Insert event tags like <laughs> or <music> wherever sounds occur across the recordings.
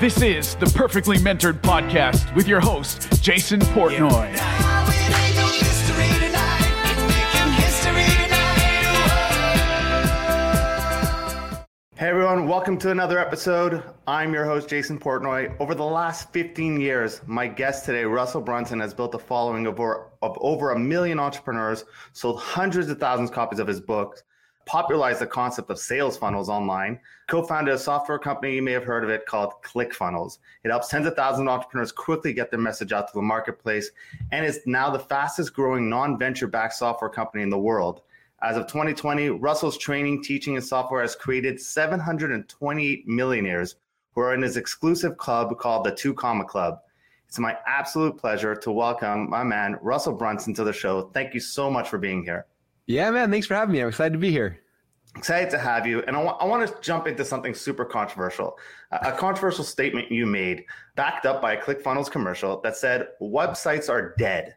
This is the Perfectly Mentored Podcast with your host, Jason Portnoy. Hey everyone, welcome to another episode. I'm your host, Jason Portnoy. Over the last 15 years, my guest today, Russell Brunson, has built a following of over, of over a million entrepreneurs, sold hundreds of thousands of copies of his books, popularized the concept of sales funnels online, co-founded a software company, you may have heard of it, called ClickFunnels. It helps tens of thousands of entrepreneurs quickly get their message out to the marketplace and is now the fastest growing non-venture backed software company in the world. As of 2020, Russell's training, teaching, and software has created 728 millionaires who are in his exclusive club called the Two Comma Club. It's my absolute pleasure to welcome my man, Russell Brunson, to the show. Thank you so much for being here. Yeah, man. Thanks for having me. I'm excited to be here. Excited to have you. And I, I want to jump into something super controversial. A, a controversial statement you made, backed up by a ClickFunnels commercial that said, websites are dead.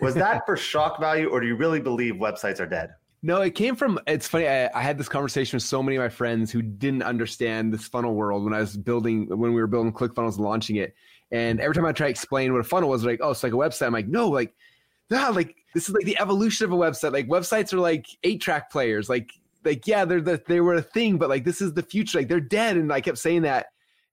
Was that for <laughs> shock value, or do you really believe websites are dead? No, it came from. It's funny. I, I, had this conversation with so many of my friends who didn't understand this funnel world when I was building when we were building ClickFunnels and launching it. And every time I try to explain what a funnel was, like, oh, it's like a website. I'm like, no, like, nah, like this is like the evolution of a website. Like websites are like eight track players. Like, like yeah, they're the, they were a thing, but like this is the future. Like they're dead. And I kept saying that,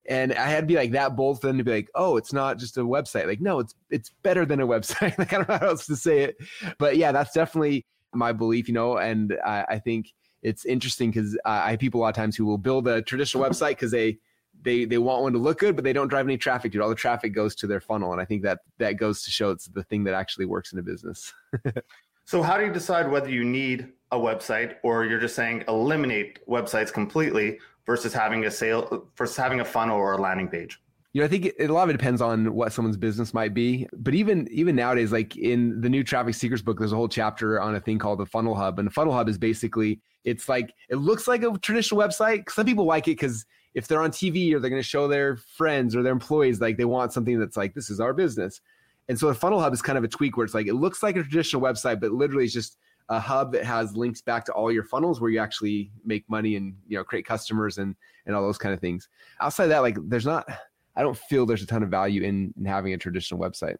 and I had to be like that bold for them to be like, oh, it's not just a website. Like, no, it's it's better than a <laughs> website. like I don't know how else to say it, but yeah, that's definitely my belief, you know, and I, I think it's interesting because uh, I have people a lot of times who will build a traditional website because they they they want one to look good, but they don't drive any traffic to it. All the traffic goes to their funnel, and I think that that goes to show it's the thing that actually works in a business. <laughs> so, how do you decide whether you need a website or you're just saying eliminate websites completely versus having a sale versus having a funnel or a landing page? you know, I think it, a lot of it depends on what someone's business might be. But even even nowadays, like in the new Traffic Secrets book, there's a whole chapter on a thing called the Funnel Hub, and the Funnel Hub is basically it's like it looks like a traditional website. Some people like it because if they're on TV or they're going to show their friends or their employees, like they want something that's like this is our business. And so the Funnel Hub is kind of a tweak where it's like it looks like a traditional website, but literally it's just a hub that has links back to all your funnels where you actually make money and you know create customers and and all those kind of things. Outside of that, like there's not I don't feel there's a ton of value in, in having a traditional website.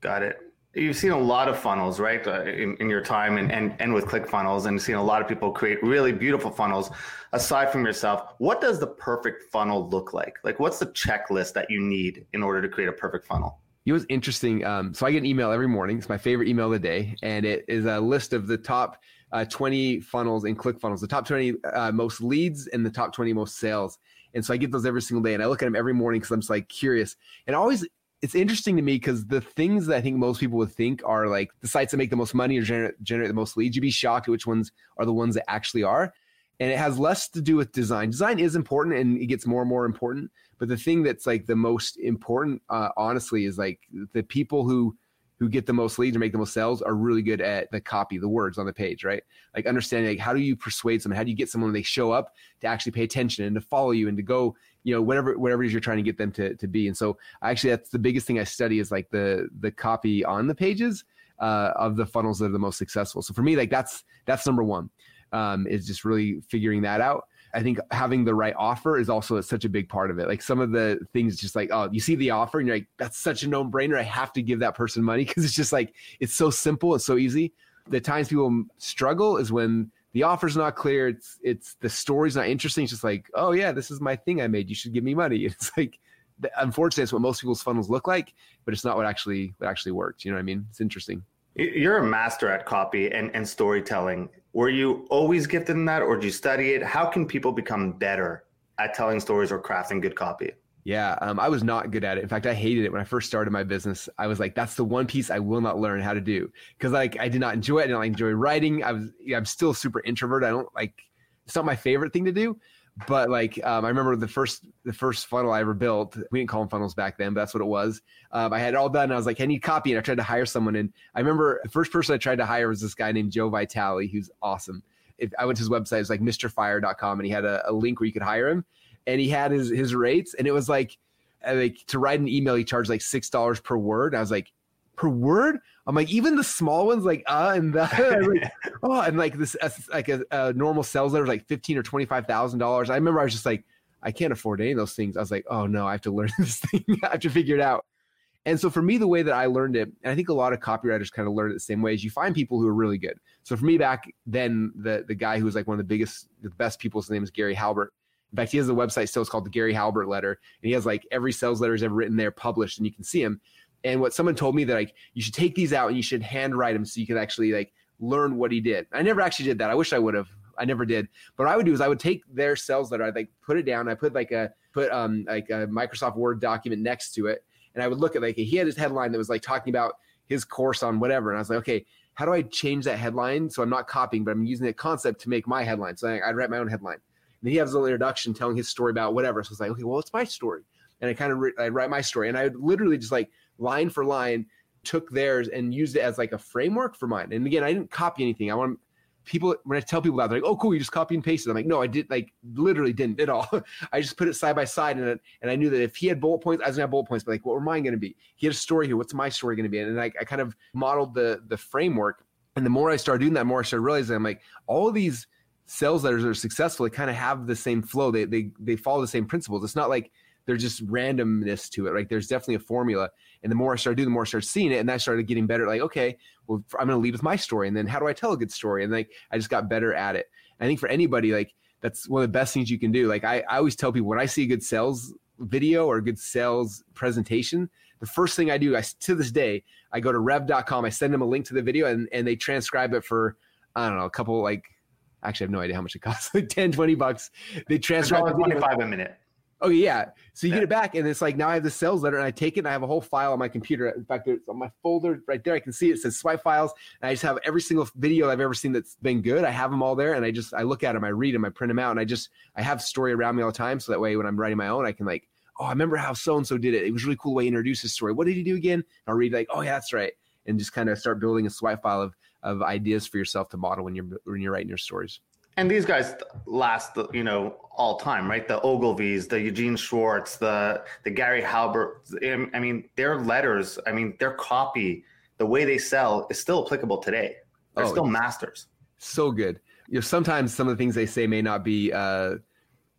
Got it. You've seen a lot of funnels, right, uh, in, in your time and, and, and with ClickFunnels, and seen a lot of people create really beautiful funnels. Aside from yourself, what does the perfect funnel look like? Like, what's the checklist that you need in order to create a perfect funnel? It was interesting. Um, so I get an email every morning. It's my favorite email of the day, and it is a list of the top uh, 20 funnels in ClickFunnels, the top 20 uh, most leads and the top 20 most sales. And so I get those every single day and I look at them every morning because I'm just like curious. And always it's interesting to me because the things that I think most people would think are like the sites that make the most money or generate, generate the most leads, you'd be shocked at which ones are the ones that actually are. And it has less to do with design. Design is important and it gets more and more important. But the thing that's like the most important, uh, honestly, is like the people who who get the most leads or make the most sales are really good at the copy, the words on the page, right? Like understanding like how do you persuade someone? How do you get someone when they show up to actually pay attention and to follow you and to go, you know, whatever whatever it is you're trying to get them to to be. And so actually that's the biggest thing I study is like the the copy on the pages uh, of the funnels that are the most successful. So for me, like that's that's number one. Um, is just really figuring that out. I think having the right offer is also such a big part of it. Like some of the things, just like oh, you see the offer and you're like, that's such a no brainer. I have to give that person money <laughs> because it's just like it's so simple, it's so easy. The times people struggle is when the offer's not clear. It's it's the story's not interesting. It's just like oh yeah, this is my thing I made. You should give me money. <laughs> It's like unfortunately, it's what most people's funnels look like, but it's not what actually what actually works. You know what I mean? It's interesting. You're a master at copy and, and storytelling. Were you always gifted in that, or did you study it? How can people become better at telling stories or crafting good copy? Yeah, um, I was not good at it. In fact, I hated it when I first started my business. I was like, "That's the one piece I will not learn how to do," because like I did not enjoy it. I didn't like, enjoy writing. I was, I'm still super introvert. I don't like. It's not my favorite thing to do but like um, I remember the first the first funnel I ever built. We didn't call them funnels back then, but that's what it was. Um, I had it all done. I was like, I need copy, and I tried to hire someone. And I remember the first person I tried to hire was this guy named Joe Vitale, who's awesome. If I went to his website, it's like MrFire.com, and he had a, a link where you could hire him, and he had his his rates, and it was like uh, like to write an email, he charged like six dollars per word. I was like, per word. I'm like, even the small ones, like uh and the, <laughs> like, <laughs> oh, and like this, like a, a normal sales letter, like fifteen or twenty five thousand dollars. I remember I was just like, I can't afford any of those things. I was like, oh no, I have to learn <laughs> this thing. I have to figure it out. And so for me, the way that I learned it, and I think a lot of copywriters kind of learn it the same way, is you find people who are really good. So for me back then, the the guy who was like one of the biggest, the best people, his name is Gary Halbert. In fact, he has a website still. It's called the Gary Halbert Letter, and he has like every sales letter he's ever written there published, and you can see him. And what someone told me that like you should take these out and you should handwrite them so you can actually like learn what he did. I never actually did that. I wish I would have. I never did. But what I would do is I would take their sales letter, I'd like put it down, I put like a put um like a Microsoft Word document next to it, and I would look at like he had his headline that was like talking about his course on whatever, and I was like, okay, how do I change that headline so I'm not copying, but I'm using the concept to make my headline. So I'd write my own headline. And he has a little introduction telling his story about whatever. So it's like, okay, well, it's my story, and I kind of re- I write my story, and I literally just like line for line took theirs and used it as like a framework for mine. And again, I didn't copy anything. I want people when I tell people that they're like, "Oh, cool, you just copy and pasted." I'm like, "No, I did like literally didn't at all. <laughs> I just put it side by side, and it, and I knew that if he had bullet points, I was gonna have bullet points. But like, what were mine gonna be? He had a story here. What's my story gonna be? And I, I kind of modeled the the framework. And the more I started doing that, more I started realizing I'm like, all these sales letters that are successful, they kind of have the same flow. They they they follow the same principles. It's not like there's just randomness to it. Like there's definitely a formula. And the more I started doing, the more I started seeing it, and I started getting better. Like, okay, well, I'm going to lead with my story, and then how do I tell a good story? And like, I just got better at it. I think for anybody, like that's one of the best things you can do. Like I, I always tell people when I see a good sales video or a good sales presentation, the first thing I do, I to this day, I go to rev.com, I send them a link to the video, and and they transcribe it for I don't know a couple like actually I have no idea how much it costs, <laughs> like 10, 20 bucks. They transcribe twenty five a minute. Oh yeah. So you yeah. get it back, and it's like now I have the sales letter, and I take it, and I have a whole file on my computer. In fact, it's on my folder right there. I can see it, it says swipe files, and I just have every single video I've ever seen that's been good. I have them all there, and I just I look at them, I read them, I print them out, and I just I have story around me all the time, so that way when I'm writing my own, I can like, oh, I remember how so and so did it. It was really cool way he introduced his story. What did he do again? And I'll read like, oh yeah, that's right, and just kind of start building a swipe file of of ideas for yourself to model when you're when you're writing your stories. And these guys last, you know, all time, right? The Ogilvies, the Eugene Schwartz, the the Gary Halbert. I mean, their letters, I mean, their copy, the way they sell is still applicable today. They're oh, still masters. So good. You know, sometimes some of the things they say may not be uh,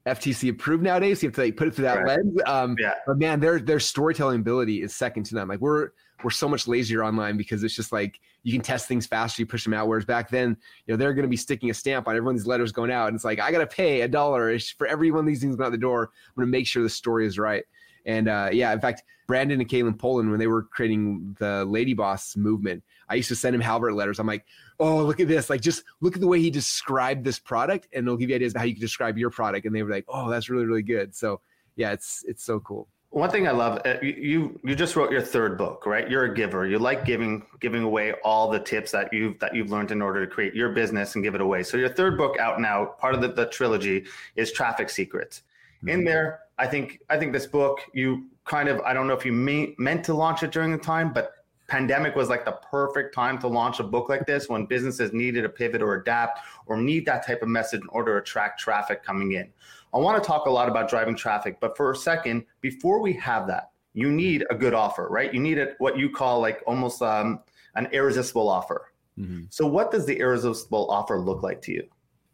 FTC approved nowadays. So you have to like put it through that right. lens. Um, yeah. But man, their their storytelling ability is second to none. Like we're we're so much lazier online because it's just like you can test things faster, you push them out. Whereas back then, you know, they're going to be sticking a stamp on everyone's letters going out, and it's like I got to pay a dollar for every one of these things going out the door. I'm going to make sure the story is right. And uh, yeah, in fact, Brandon and Kaelin Poulin, when they were creating the Lady Boss movement, I used to send him Halbert letters. I'm like, oh, look at this. Like, just look at the way he described this product, and it'll give you ideas about how you can describe your product. And they were like, oh, that's really, really good. So yeah, it's it's so cool. One thing I love, uh, you you just wrote your third book, right? You're a giver. You like giving giving away all the tips that you've that you've learned in order to create your business and give it away. So your third book out now, part of the, the trilogy is Traffic Secrets. Mm-hmm. In there, I think I think this book you kind of I don't know if you may, meant to launch it during the time, but pandemic was like the perfect time to launch a book like this when businesses needed to pivot or adapt or need that type of message in order to attract traffic coming in. I want to talk a lot about driving traffic, but for a second, before we have that, you need a good offer, right? You need a, what you call like almost um, an irresistible offer. Mm-hmm. So, what does the irresistible offer look like to you?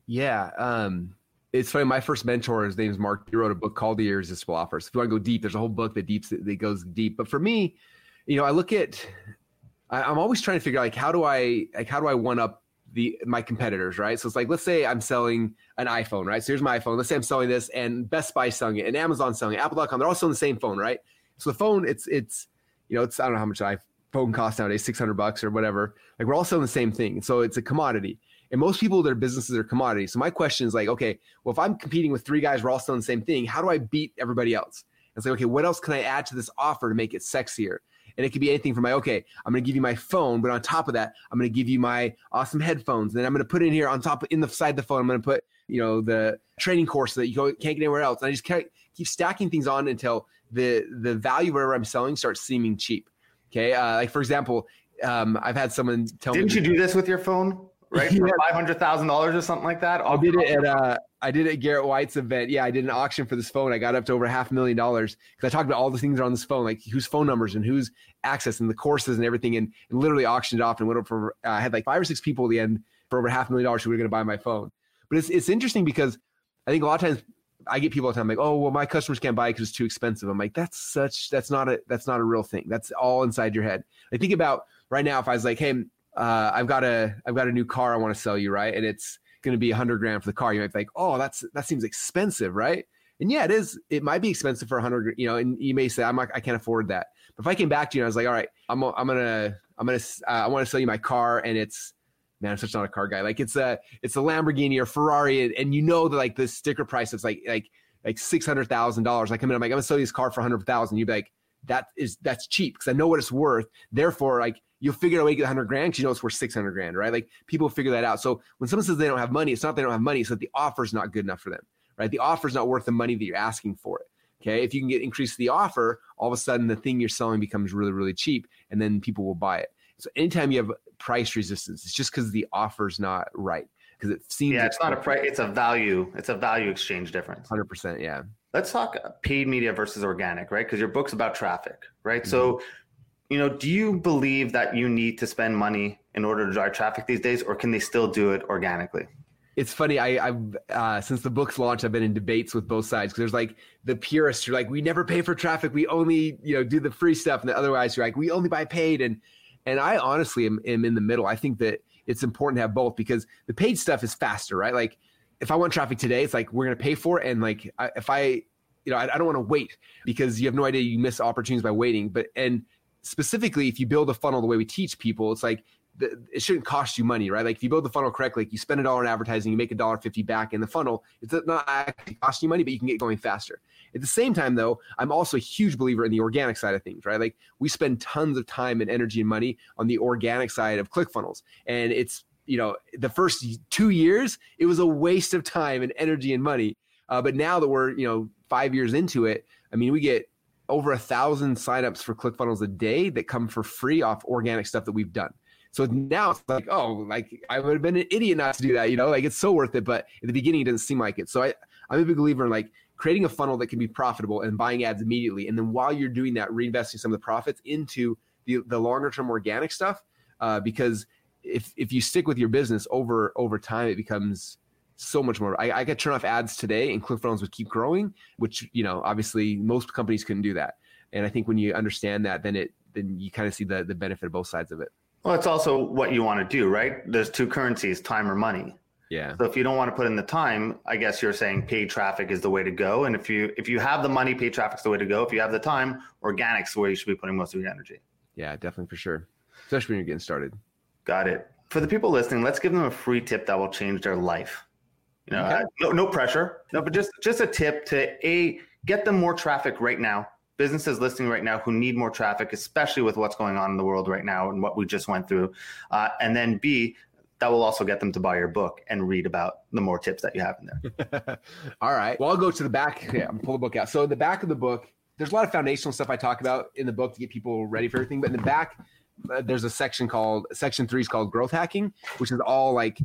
Yeah, um, it's funny. My first mentor, his name is Mark. He wrote a book called The Irresistible Offer. So if you want to go deep, there's a whole book that deeps that goes deep. But for me, you know, I look at, I, I'm always trying to figure out like how do I like how do I one up the my competitors, right? So it's like let's say I'm selling an iPhone, right? So here's my iPhone. Let's say I'm selling this, and Best Buy selling it, and Amazon selling it, Apple.com. They're all selling the same phone, right? So the phone, it's it's you know, it's I don't know how much an iPhone costs nowadays, six hundred bucks or whatever. Like we're all selling the same thing, so it's a commodity. And most people, their businesses are commodities. So my question is like, okay, well, if I'm competing with three guys, we're all selling the same thing. How do I beat everybody else? And say, okay, what else can I add to this offer to make it sexier? And it could be anything from my, okay, I'm going to give you my phone, but on top of that, I'm going to give you my awesome headphones. And then I'm going to put in here on top, in the side of the phone, I'm going to put, you know, the training course that you can't get anywhere else. And I just keep stacking things on until the, the value whatever I'm selling starts seeming cheap. Okay. Uh, like for example, um, I've had someone tell Didn't me. Didn't you do this with your phone? right? <laughs> For five hundred thousand dollars or something like that. I did it at uh, I did at Garrett White's event. Yeah, I did an auction for this phone. I got up to over half a million dollars because I talked about all the things on this phone, like whose phone numbers and who's access and the courses and everything, and, and literally auctioned it off and went up for. Uh, I had like five or six people at the end for over half a million dollars who were going to buy my phone. But it's it's interesting because I think a lot of times I get people all the time like, oh, well, my customers can't buy because it's too expensive. I'm like, that's such, that's not a, that's not a real thing. That's all inside your head. I think about right now, if I was like, hey, uh, I've got a, I've got a new car I want to sell you, right? And it's going to be a hundred grand for the car. You might be like, oh, that's, that seems expensive, right? And yeah, it is. It might be expensive for a hundred, you know, and you may say, I'm like, I can't afford that. But if I came back to you and I was like, all right, I'm, I'm gonna, I'm gonna, uh, I want to sell you my car, and it's, man, I'm such not a car guy. Like it's a, it's a Lamborghini or Ferrari, and, and you know that like the sticker price is like, like, like six hundred thousand dollars. I come in, I'm like, I'm gonna sell you this car for a hundred thousand. You'd be like, that is that's cheap because I know what it's worth. Therefore, like you'll figure out a way to get hundred grand because you know it's worth six hundred grand, right? Like people figure that out. So when someone says they don't have money, it's not they don't have money; it's that the offer's not good enough for them, right? The offer's not worth the money that you're asking for it. Okay, if you can get increase the offer, all of a sudden the thing you're selling becomes really really cheap, and then people will buy it. So anytime you have price resistance, it's just because the offer's not right because it seems yeah, it's not a price; it's a value. It's a value exchange difference. Hundred percent, yeah. Let's talk paid media versus organic, right? Because your book's about traffic, right? Mm-hmm. So, you know, do you believe that you need to spend money in order to drive traffic these days, or can they still do it organically? it's funny. I, I've uh, since the book's launch, I've been in debates with both sides because there's like the purists who are like, we never pay for traffic, we only you know do the free stuff, and the otherwise you're like, we only buy paid. And and I honestly am, am in the middle. I think that it's important to have both because the paid stuff is faster, right? Like if I want traffic today, it's like we're gonna pay for it, and like I, if I, you know, I, I don't want to wait because you have no idea you miss opportunities by waiting. But and specifically, if you build a funnel the way we teach people, it's like it shouldn't cost you money, right? Like if you build the funnel correctly, like you spend a dollar in advertising, you make a dollar fifty back in the funnel. It's not actually costing you money, but you can get going faster. At the same time, though, I'm also a huge believer in the organic side of things, right? Like we spend tons of time and energy and money on the organic side of ClickFunnels, and it's you know the first two years it was a waste of time and energy and money. Uh, but now that we're you know five years into it, I mean we get over a thousand signups for ClickFunnels a day that come for free off organic stuff that we've done. So now it's like, oh, like I would have been an idiot not to do that, you know, like it's so worth it. But at the beginning, it didn't seem like it. So I, I'm a big believer in like creating a funnel that can be profitable and buying ads immediately. And then while you're doing that, reinvesting some of the profits into the, the longer term organic stuff. Uh, because if, if you stick with your business over, over time, it becomes so much more. I, I could turn off ads today and ClickFunnels would keep growing, which, you know, obviously most companies couldn't do that. And I think when you understand that, then it, then you kind of see the, the benefit of both sides of it. Well, it's also what you want to do, right? There's two currencies, time or money. Yeah. So if you don't want to put in the time, I guess you're saying paid traffic is the way to go. And if you if you have the money, paid traffic's the way to go. If you have the time, organic's where you should be putting most of your energy. Yeah, definitely for sure. Especially when you're getting started. Got it. For the people listening, let's give them a free tip that will change their life. You know, okay. no, no pressure. No, but just just a tip to a get them more traffic right now businesses listening right now who need more traffic, especially with what's going on in the world right now and what we just went through. Uh, and then B, that will also get them to buy your book and read about the more tips that you have in there. <laughs> All right. Well, I'll go to the back. Yeah, I'm pull the book out. So in the back of the book, there's a lot of foundational stuff I talk about in the book to get people ready for everything. But in the back, there's a section called section three is called growth hacking, which is all like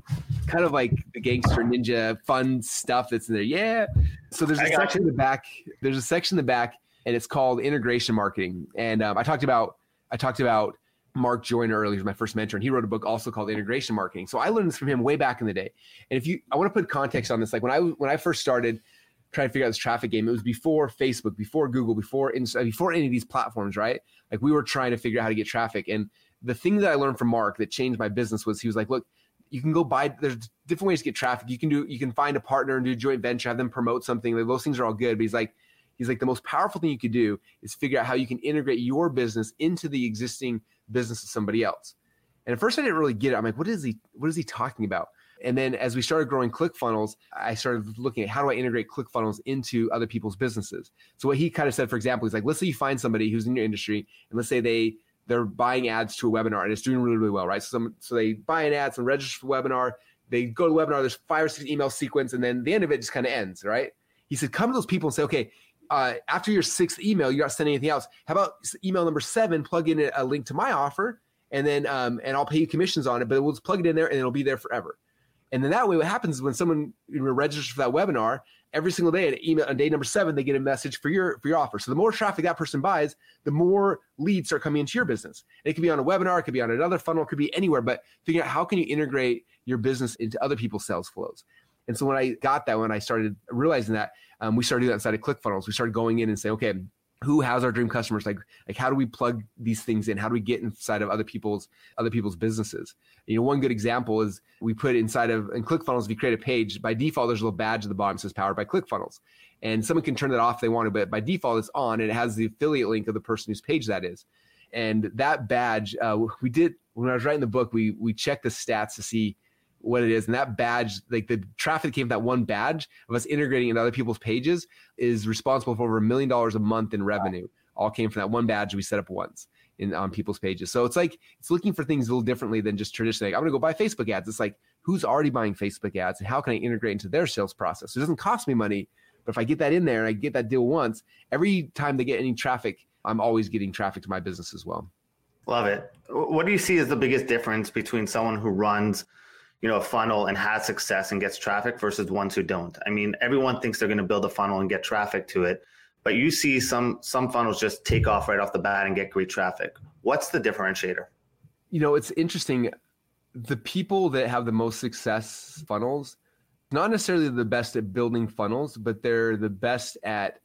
kind of like the gangster ninja fun stuff that's in there. Yeah. So there's a section in the back. There's a section in the back and it's called integration marketing. And um, I talked about I talked about Mark Joyner earlier, who's my first mentor, and he wrote a book also called Integration Marketing. So I learned this from him way back in the day. And if you, I want to put context on this. Like when I when I first started trying to figure out this traffic game, it was before Facebook, before Google, before before any of these platforms, right? Like we were trying to figure out how to get traffic. And the thing that I learned from Mark that changed my business was he was like, look, you can go buy. There's different ways to get traffic. You can do. You can find a partner and do a joint venture, have them promote something. Like, those things are all good. But he's like He's like, the most powerful thing you could do is figure out how you can integrate your business into the existing business of somebody else. And at first I didn't really get it. I'm like, what is he, what is he talking about? And then as we started growing ClickFunnels, I started looking at how do I integrate ClickFunnels into other people's businesses. So what he kind of said, for example, he's like, let's say you find somebody who's in your industry and let's say they they're buying ads to a webinar and it's doing really, really well, right? So, some, so they buy an ad, some register for the webinar, they go to the webinar, there's five or six email sequence, and then the end of it just kind of ends, right? He said, come to those people and say, okay, uh, after your sixth email, you're not sending anything else. How about email number seven? Plug in a, link to my offer, and then um, and I'll pay you commissions on it. But we'll just plug it in there, and it'll be there forever. And then that way, what happens is when someone registers for that webinar, every single day email on day number seven, they get a message for your for your offer. So the more traffic that person buys, the more leads are coming into your business. It could be on a webinar, it could be on another funnel, it could be anywhere. But figuring out how can you integrate your business into other people's sales flows. And so when I got that, when I started realizing that, um, we started doing that inside of ClickFunnels. We started going in and saying, okay, who has our dream customers? Like like how do we plug these things in? How do we get inside of other people's other people's businesses? You know one good example is we put inside of in clickfunnels if you create a page by default there's a little badge at the bottom that says powered by clickfunnels. And someone can turn that off if they want to but by default it's on and it has the affiliate link of the person whose page that is. And that badge uh, we did when i was writing the book we we checked the stats to see what it is. And that badge, like the traffic came from that one badge of us integrating into other people's pages is responsible for over a million dollars a month in revenue. All came from that one badge we set up once in on people's pages. So it's like it's looking for things a little differently than just traditionally. Like, I'm gonna go buy Facebook ads. It's like who's already buying Facebook ads and how can I integrate into their sales process? It doesn't cost me money, but if I get that in there and I get that deal once, every time they get any traffic, I'm always getting traffic to my business as well. Love it. What do you see as the biggest difference between someone who runs you know a funnel and has success and gets traffic versus ones who don't. I mean everyone thinks they're going to build a funnel and get traffic to it but you see some some funnels just take off right off the bat and get great traffic. What's the differentiator? You know it's interesting. The people that have the most success funnels not necessarily the best at building funnels but they're the best at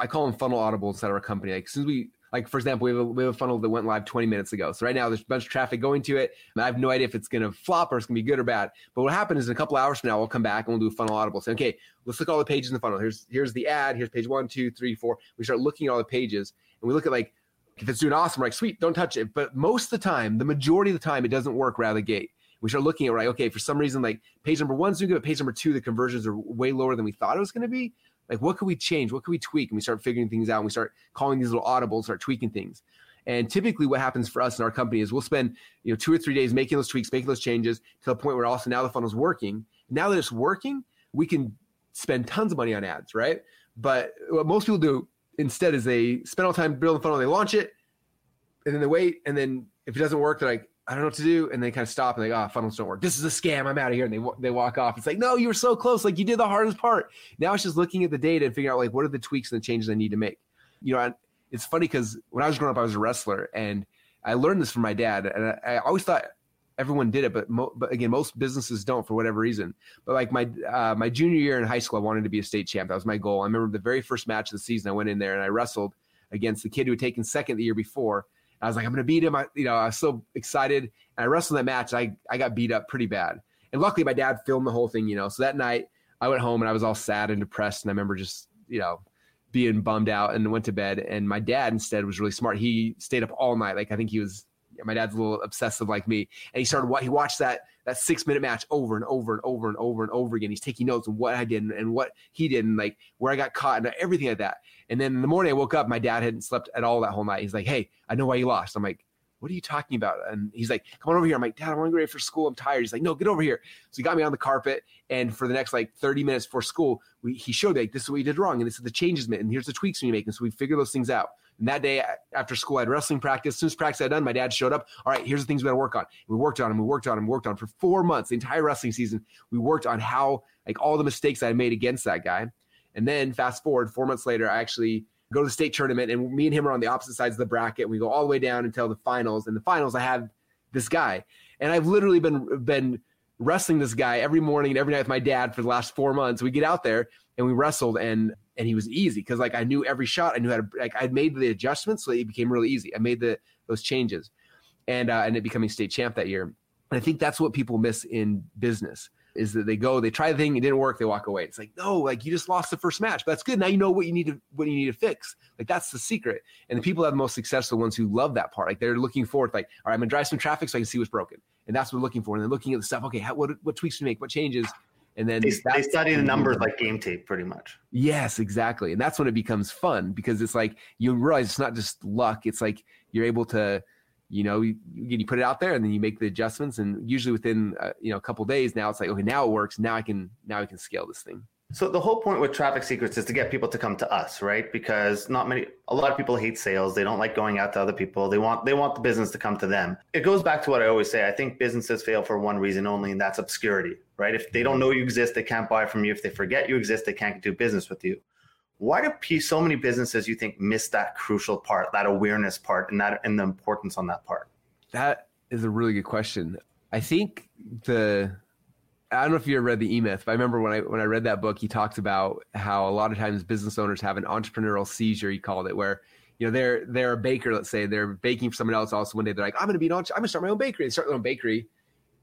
i call them funnel audibles at our company. Like since we like for example, we have, a, we have a funnel that went live 20 minutes ago. So right now there's a bunch of traffic going to it. And I have no idea if it's going to flop or it's going to be good or bad. But what happens is in a couple hours from now, we'll come back and we'll do a funnel audible. Say, okay, let's look at all the pages in the funnel. Here's here's the ad. Here's page one, two, three, four. We start looking at all the pages and we look at like if it's doing awesome, we're like sweet, don't touch it. But most of the time, the majority of the time, it doesn't work right out of the gate. We start looking at right, okay, for some reason, like page number one's doing good, but page number two, the conversions are way lower than we thought it was going to be. Like, what could we change? What could we tweak? And we start figuring things out. And we start calling these little audibles, start tweaking things. And typically, what happens for us in our company is we'll spend you know two or three days making those tweaks, making those changes to the point where also now the funnel's working. Now that it's working, we can spend tons of money on ads, right? But what most people do instead is they spend all the time building the funnel, they launch it, and then they wait, and then if it doesn't work, they're like, I don't know what to do, and they kind of stop and they go, oh, funnels don't work. This is a scam. I'm out of here, and they they walk off. It's like, no, you were so close. Like you did the hardest part. Now it's just looking at the data and figuring out like what are the tweaks and the changes I need to make. You know, it's funny because when I was growing up, I was a wrestler, and I learned this from my dad, and I, I always thought everyone did it, but mo- but again, most businesses don't for whatever reason. But like my uh, my junior year in high school, I wanted to be a state champ. That was my goal. I remember the very first match of the season. I went in there and I wrestled against the kid who had taken second the year before. I was like, I'm going to beat him. I, you know, I was so excited. And I wrestled that match. I I got beat up pretty bad. And luckily, my dad filmed the whole thing. You know, so that night I went home and I was all sad and depressed. And I remember just you know being bummed out and went to bed. And my dad instead was really smart. He stayed up all night. Like I think he was. My dad's a little obsessive like me, and he started. He watched that that six minute match over and over and over and over and over again. He's taking notes on what I did and, and what he did and like where I got caught and everything like that. And then in the morning I woke up, my dad hadn't slept at all that whole night. He's like, "Hey, I know why you lost." I'm like, what are you talking about? And he's like, come on over here. I'm like, Dad, I want to get ready for school. I'm tired. He's like, no, get over here. So he got me on the carpet. And for the next like 30 minutes before school, we, he showed me like, this is what you did wrong. And this is the changes, made, and here's the tweaks we make. And so we figured those things out. And that day after school, I had wrestling practice. As soon as practice had done, my dad showed up. All right, here's the things we got to work on. We worked on them. We worked on them. Worked on them for four months, the entire wrestling season. We worked on how, like, all the mistakes I made against that guy. And then fast forward, four months later, I actually go to the state tournament, and me and him are on the opposite sides of the bracket. We go all the way down until the finals. And the finals, I have this guy, and I've literally been been wrestling this guy every morning and every night with my dad for the last four months. We get out there and we wrestled, and and he was easy because like I knew every shot. I knew how to like I made the adjustments, so it became really easy. I made the those changes, and uh, and it becoming state champ that year. And I think that's what people miss in business is that they go, they try the thing, it didn't work, they walk away. It's like, no, like you just lost the first match, but that's good. Now you know what you need to what you need to fix. Like that's the secret. And the people that have the most success are the ones who love that part. Like they're looking forward, like, all right, I'm gonna drive some traffic so I can see what's broken. And that's what we're looking for. And then looking at the stuff, okay, how, what what tweaks we make, what changes, and then they, they study the numbers like game tape pretty much yes exactly and that's when it becomes fun because it's like you realize it's not just luck it's like you're able to you know, you, you put it out there and then you make the adjustments. And usually within, uh, you know, a couple days now it's like, okay, now it works. Now I can, now I can scale this thing. So the whole point with traffic secrets is to get people to come to us, right? Because not many, a lot of people hate sales. They don't like going out to other people. They want, they want the business to come to them. It goes back to what I always say. I think businesses fail for one reason only, and that's obscurity, right? If they don't know you exist, they can't buy from you. If they forget you exist, they can't do business with you why do so many businesses you think miss that crucial part that awareness part and that and the importance on that part that is a really good question. I think the I don't know if you ever read the E Myth, but I remember when I when I read that book, he talks about how a lot of times business owners have an entrepreneurial seizure. He called it, where you know they're they're a baker. Let's say they're baking for someone else. Also, one day they're like, I'm going to be an I'm going to start my own bakery. They start their own bakery,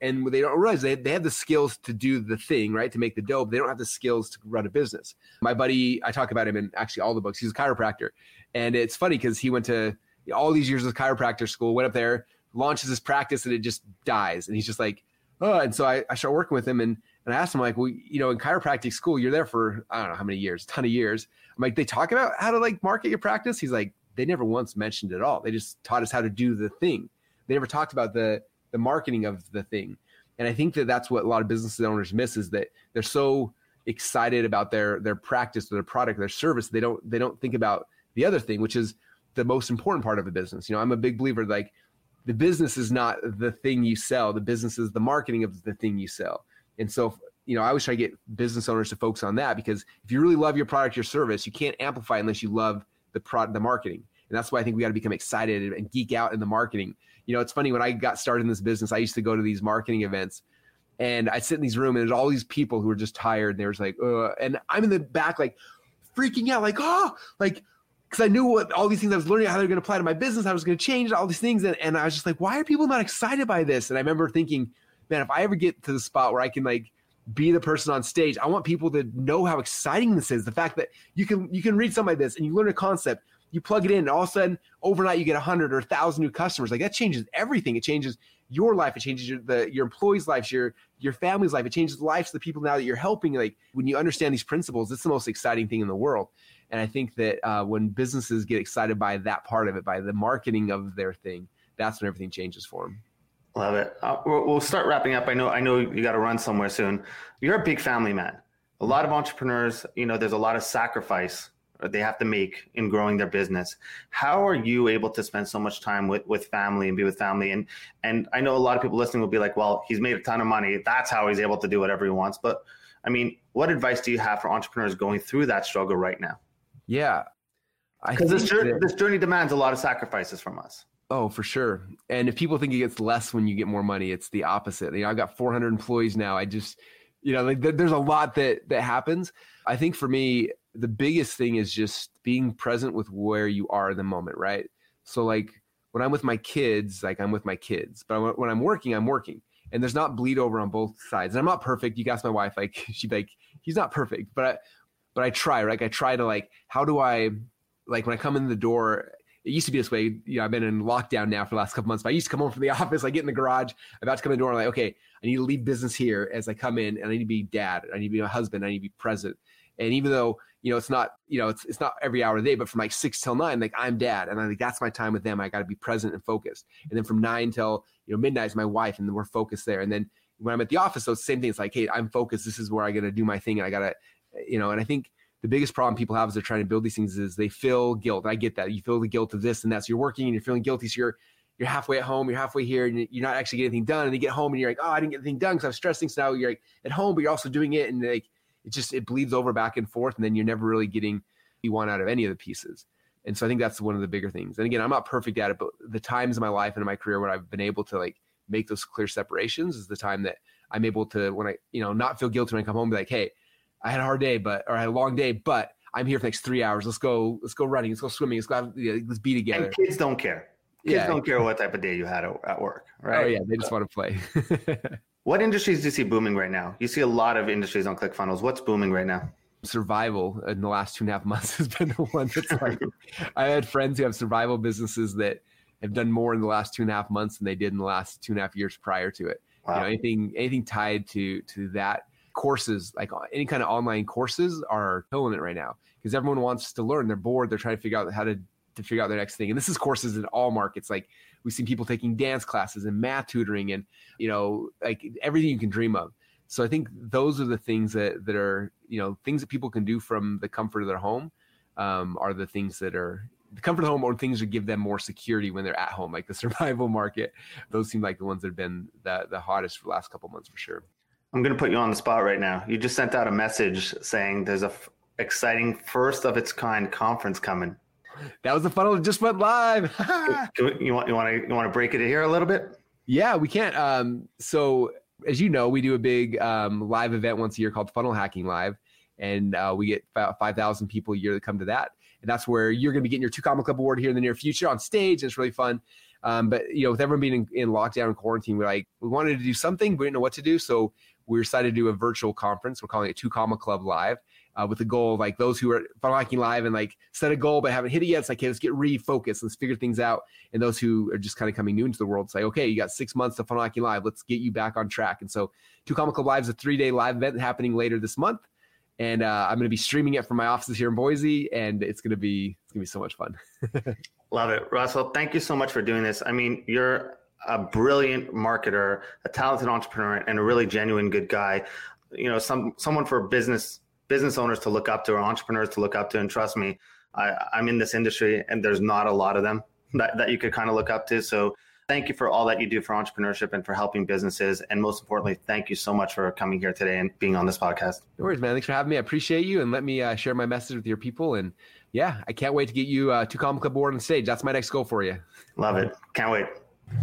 and they don't realize they they have the skills to do the thing, right, to make the dope. They don't have the skills to run a business. My buddy, I talk about him in actually all the books. He's a chiropractor, and it's funny because he went to all these years of chiropractor school, went up there, launches his practice, and it just dies. And he's just like, oh. And so I, I start working with him, and and I asked him like, well, you know, in chiropractic school, you're there for I don't know how many years, a ton of years. I'm like, they talk about how to like market your practice. He's like, they never once mentioned it at all. They just taught us how to do the thing. They never talked about the the marketing of the thing. And I think that that's what a lot of business owners miss is that they're so excited about their their practice, their product, their service. They don't they don't think about the other thing, which is the most important part of a business. You know, I'm a big believer like the business is not the thing you sell. The business is the marketing of the thing you sell. And so, you know, I always try to get business owners to focus on that because if you really love your product, your service, you can't amplify unless you love the product, the marketing. And that's why I think we got to become excited and geek out in the marketing. You know, it's funny when I got started in this business, I used to go to these marketing events and I sit in these rooms and there's all these people who are just tired. And there's like, uh, and I'm in the back, like freaking out, like, oh, like, because I knew what all these things I was learning how they're going to apply to my business, I was going to change all these things, and, and I was just like, why are people not excited by this? And I remember thinking, man, if I ever get to the spot where I can like be the person on stage, I want people to know how exciting this is. The fact that you can you can read something like this and you learn a concept, you plug it in, and all of a sudden overnight you get a hundred or a thousand new customers. Like that changes everything. It changes your life. It changes your the your employees' lives, your your family's life. It changes the lives of the people now that you're helping. Like when you understand these principles, it's the most exciting thing in the world. And I think that uh, when businesses get excited by that part of it, by the marketing of their thing, that's when everything changes for them. Love it. Uh, we'll start wrapping up. I know. I know you got to run somewhere soon. You're a big family man. A lot of entrepreneurs, you know, there's a lot of sacrifice they have to make in growing their business. How are you able to spend so much time with with family and be with family? And and I know a lot of people listening will be like, well, he's made a ton of money. That's how he's able to do whatever he wants. But I mean, what advice do you have for entrepreneurs going through that struggle right now? Yeah. Because this journey, that, this journey demands a lot of sacrifices from us. Oh, for sure. And if people think it gets less when you get more money, it's the opposite. You know, I've got 400 employees now. I just, you know, like there's a lot that that happens. I think for me, the biggest thing is just being present with where you are in the moment, right? So like when I'm with my kids, like I'm with my kids, but when I'm working, I'm working. And there's not bleed over on both sides. And I'm not perfect. You ask my wife, like <laughs> she'd like, he's not perfect, but I, but I try, right? Like I try to like, how do I, like when I come in the door, it used to be this way. You know, I've been in lockdown now for the last couple months, but I used to come home from the <laughs> office, I get in the garage, I'm about to come in the door, I'm like, okay, I need to leave business here as I come in and I need to be dad. I need to be a husband. I need to be present. And even though, you know, it's not, you know, it's, it's not every hour of the day, but from like six till nine, like I'm dad. And I think that's my time with them. I got to be present and focused. And then from nine till, you know, midnight is my wife and then we're focused there. And then when I'm at the office, so it's the same thing. It's like, hey, I'm focused. This is where I got to do my thing. And I got to, you know, and I think the biggest problem people have as they're trying to build these things is they feel guilt. I get that. You feel the guilt of this and that. So you're working and you're feeling guilty. So you're you're halfway at home, you're halfway here, and you're not actually getting anything done. And you get home and you're like, oh, I didn't get anything done because I was stressing. So now you're like at home, but you're also doing it, and like it just it bleeds over back and forth, and then you're never really getting you want out of any of the pieces. And so I think that's one of the bigger things. And again, I'm not perfect at it, but the times in my life and in my career when I've been able to like make those clear separations is the time that I'm able to when I you know not feel guilty when I come home, be like, hey, I had a hard day, but or I had a long day, but I'm here for the next three hours. Let's go. Let's go running. Let's go swimming. Let's go. Have, let's be together. And kids don't care. Kids yeah. don't care what type of day you had at work, oh, right? Oh yeah, they just want to play. <laughs> what industries do you see booming right now? You see a lot of industries on ClickFunnels. What's booming right now? Survival in the last two and a half months <laughs> has been the one that's like. I had friends who have survival businesses that have done more in the last two and a half months than they did in the last two and a half years prior to it. Wow. You know, anything anything tied to to that courses, like any kind of online courses, are killing it right now because everyone wants to learn. They're bored. They're trying to figure out how to to figure out their next thing. And this is courses in all markets. Like we've seen people taking dance classes and math tutoring and you know like everything you can dream of. So I think those are the things that that are you know things that people can do from the comfort of their home um, are the things that are the comfort home or things that give them more security when they're at home, like the <laughs> survival market. Those seem like the ones that have been the the hottest for the last couple months for sure. I'm going to put you on the spot right now. You just sent out a message saying there's a f- exciting first of its kind conference coming. That was the funnel that just went live. <laughs> we, you want you want to you want to break it here a little bit? Yeah, we can. Um, so as you know, we do a big um, live event once a year called Funnel Hacking Live, and uh, we get about 5,000 people a year that come to that. And that's where you're going to be getting your Two Comma Club award here in the near future on stage. And it's really fun. Um, but you know, with everyone being in, in lockdown and quarantine, we're like, we wanted to do something, but we didn't know what to do. So we decided to do a virtual conference. We're calling it Two Comma Club Live. Uh, with the goal like those who are funnel hacking live and like set a goal but haven't hit it yet. It's like, hey, let's get refocused. Let's figure things out. And those who are just kind of coming new into the world say, okay, you got six months to funnel hacking live. Let's get you back on track. And so Two Comma Club Live is a three day live event happening later this month and uh, I'm going to be streaming it from my offices here in Boise, and it's going to be it's going to be so much fun. <laughs> Love it, Russell. Thank you so much for doing this. I mean, you're a brilliant marketer, a talented entrepreneur, and a really genuine good guy. You know, some someone for business business owners to look up to or entrepreneurs to look up to. And trust me, I, I'm in this industry, and there's not a lot of them <laughs> that, that you could kind of look up to. So thank you for all that you do for entrepreneurship and for helping businesses. And most importantly, thank you so much for coming here today and being on this podcast. No worries, man. Thanks for having me. I appreciate you and let me uh, share my message with your people. And yeah, I can't wait to get you uh, Two Comma Club board on stage. That's my next goal for you. Love it. Can't wait.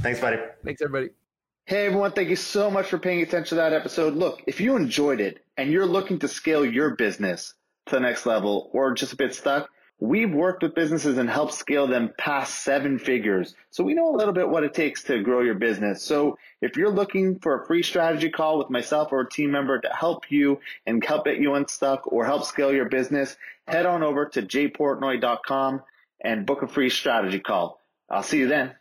Thanks, buddy. Thanks, everybody. Hey, everyone. Thank you so much for paying attention to that episode. Look, if you enjoyed it and you're looking to scale your business to the next level or just a bit stuck, We've worked with businesses and helped scale them past seven figures. So we know a little bit what it takes to grow your business. So if you're looking for a free strategy call with myself or a team member to help you and help get you unstuck or help scale your business, head on over to jportnoy.com and book a free strategy call. I'll see you then.